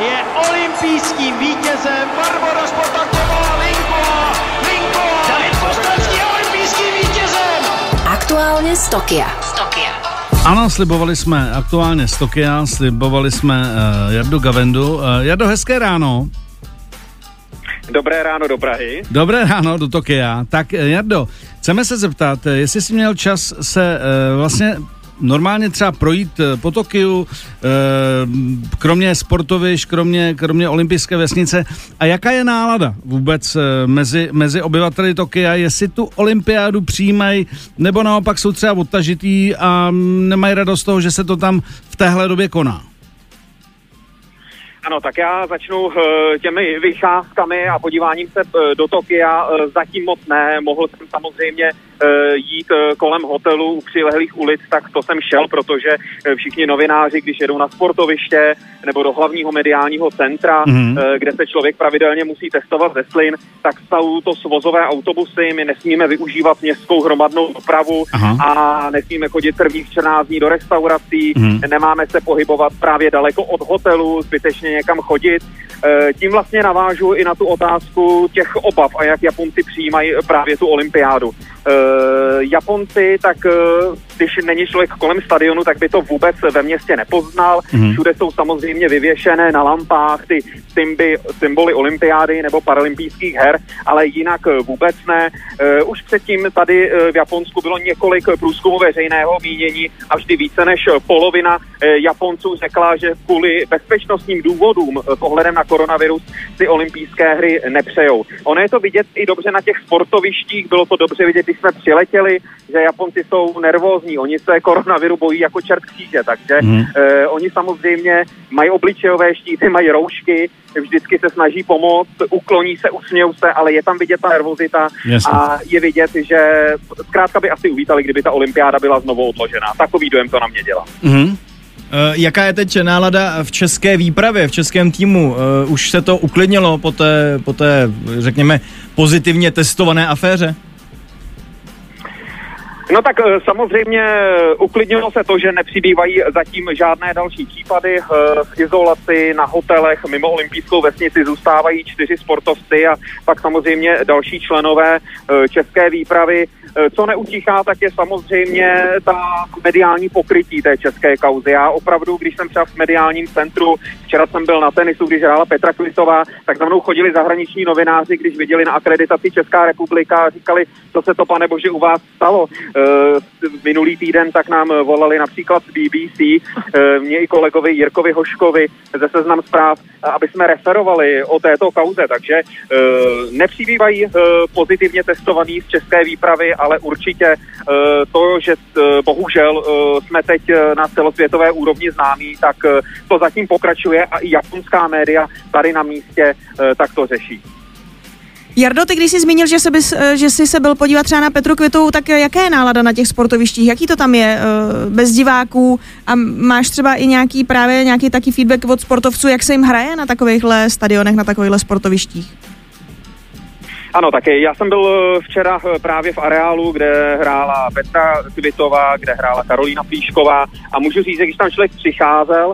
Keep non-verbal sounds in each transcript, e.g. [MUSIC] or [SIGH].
je olympijským vítězem Barbora Spotaková Linková. Linková! David Kostelský je olympijským vítězem! Aktuálně z Tokia. Z Tokia. Ano, slibovali jsme aktuálně z Tokia, slibovali jsme uh, Jardu Gavendu. Uh, Jardo, hezké ráno. Dobré ráno do Prahy. Dobré ráno do Tokia. Tak Jardo, chceme se zeptat, jestli jsi měl čas se uh, vlastně normálně třeba projít eh, po Tokiu, eh, kromě sportovišť, kromě, kromě olympijské vesnice. A jaká je nálada vůbec eh, mezi, mezi obyvateli Tokia? Jestli tu olympiádu přijímají, nebo naopak jsou třeba odtažitý a nemají radost toho, že se to tam v téhle době koná? Ano, tak já začnu těmi vycházkami a podíváním se do Tokia. Zatím moc ne, mohl jsem samozřejmě jít eh, kolem hotelu u přilehlých ulic, tak to jsem šel, protože eh, všichni novináři, když jedou na sportoviště nebo do hlavního mediálního centra, mm-hmm. kde se člověk pravidelně musí testovat ze slin, tak jsou to svozové autobusy, my nesmíme využívat městskou hromadnou dopravu Aha. a nesmíme chodit prvních 14 dní do restaurací, mm-hmm. nemáme se pohybovat právě daleko od hotelu, zbytečně někam chodit. Tím vlastně navážu i na tu otázku těch obav a jak Japonci přijímají právě tu olympiádu. Uh, Japonci, tak uh, když není člověk kolem stadionu, tak by to vůbec ve městě nepoznal. Mm-hmm. Všude jsou samozřejmě vyvěšené na lampách ty symby, symboly olympiády nebo paralympijských her, ale jinak uh, vůbec ne. Uh, už předtím tady uh, v Japonsku bylo několik průzkumů veřejného mínění a vždy více než polovina Japonců řekla, že kvůli bezpečnostním důvodům uh, ohledem na koronavirus ty olympijské hry nepřejou. Ono je to vidět i dobře na těch sportovištích, bylo to dobře vidět, když jsme přiletěli, že Japonci jsou nervózní, oni se koronaviru bojí jako čert kříže, takže mm. uh, oni samozřejmě mají obličejové štíty, mají roušky, vždycky se snaží pomoct, ukloní se, usmějou se, ale je tam vidět ta nervozita Jasně. a je vidět, že zkrátka by asi uvítali, kdyby ta olympiáda byla znovu odložená. Takový dojem to na mě dělá. Mm. Uh, jaká je teď nálada v české výpravě, v českém týmu? Uh, už se to uklidnilo po té, po té, řekněme, pozitivně testované aféře? No tak eh, samozřejmě eh, uklidnilo se to, že nepřibývají zatím žádné další případy. Eh, v izolaci na hotelech mimo olympijskou vesnici zůstávají čtyři sportovci a pak samozřejmě další členové české výpravy. Co neutíchá, tak je samozřejmě ta mediální pokrytí té české kauzy. Já opravdu, když jsem třeba v mediálním centru, včera jsem byl na tenisu, když hrála Petra Kvitová, tak za mnou chodili zahraniční novináři, když viděli na akreditaci Česká republika a říkali, co se to, pane bože, u vás stalo. Eh, minulý týden tak nám volali například z BBC, eh, mě i kolegovi Jirkovi Hoškovi ze Seznam zpráv, aby jsme referovali o této kauze, takže eh, nepřibývají pozitivně testovaný z české výpravy, ale určitě to, že bohužel jsme teď na celosvětové úrovni známí, tak to zatím pokračuje a i japonská média tady na místě tak to řeší. Jardo, ty když jsi zmínil, že, se bys, eh, že jsi se byl podívat třeba na Petru Květovou, tak eh, jaké je nálada na těch sportovištích? Jaký to tam je eh, bez diváků? A máš třeba i nějaký právě nějaký taký feedback od sportovců, jak se jim hraje na takovýchhle stadionech, na takovýchhle sportovištích? Ano, taky. Já jsem byl včera právě v areálu, kde hrála Petra Kvitová, kde hrála Karolína Plíšková a můžu říct, že když tam člověk přicházel,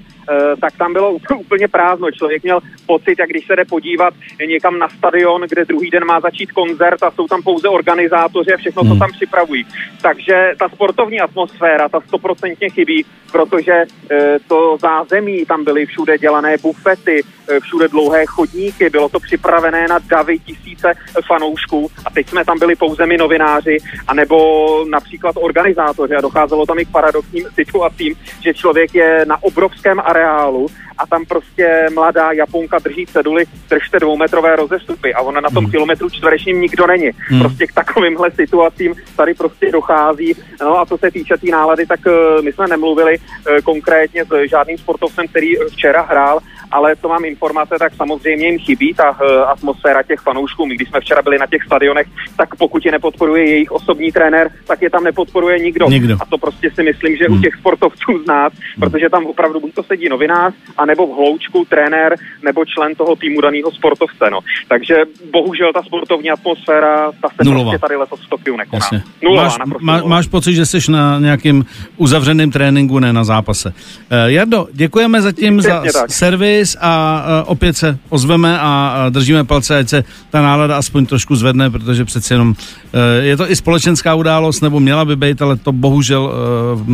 tak tam bylo [LAUGHS] úplně prázdno. Člověk měl pocit, jak když se jde podívat někam na stadion, kde druhý den má začít koncert a jsou tam pouze organizátoři a všechno, hmm. co tam připravují. Takže ta sportovní atmosféra, ta stoprocentně chybí, protože eh, to zázemí, tam byly všude dělané bufety, eh, všude dlouhé chodníky, bylo to připravené na davy tisíce fanoušků a teď jsme tam byli pouze my novináři, anebo například organizátoři a docházelo tam i k paradoxním situacím, že člověk je na obrovském areálu areálu a tam prostě mladá Japonka drží ceduly, držte dvoumetrové rozestupy a ona na tom hmm. kilometru čtverečním nikdo není. Hmm. Prostě k takovýmhle situacím tady prostě dochází. No a co se týče té tý nálady, tak uh, my jsme nemluvili uh, konkrétně s žádným sportovcem, který včera hrál, ale co mám informace, tak samozřejmě jim chybí ta uh, atmosféra těch fanoušků. My když jsme včera byli na těch stadionech, tak pokud je nepodporuje jejich osobní trenér, tak je tam nepodporuje nikdo. nikdo. A to prostě si myslím, že hmm. u těch sportovců z nás, hmm. protože tam opravdu buď to sedí novinář, a anebo v hloučku trenér nebo člen toho týmu daného sportovce. No. Takže bohužel ta sportovní atmosféra, ta se Nulová. prostě tady letos v Tokiu nekoná. Jasně. Nulová, máš, má, máš pocit, že jsi na nějakým uzavřeném tréninku, ne na zápase. Uh, Jardo, děkujeme zatím za Přesně tak. servis a uh, opět se ozveme a uh, držíme palce, ať se ta nálada aspoň trošku zvedne, protože přeci jenom uh, je to i společenská událost, nebo měla by být, ale to bohužel uh,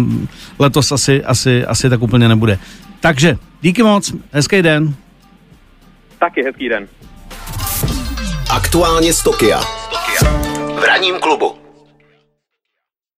letos asi, asi, asi tak úplně nebude. Takže díky moc, hezký den. Taky hezký den. Aktuálně z Tokia. V ranním klubu.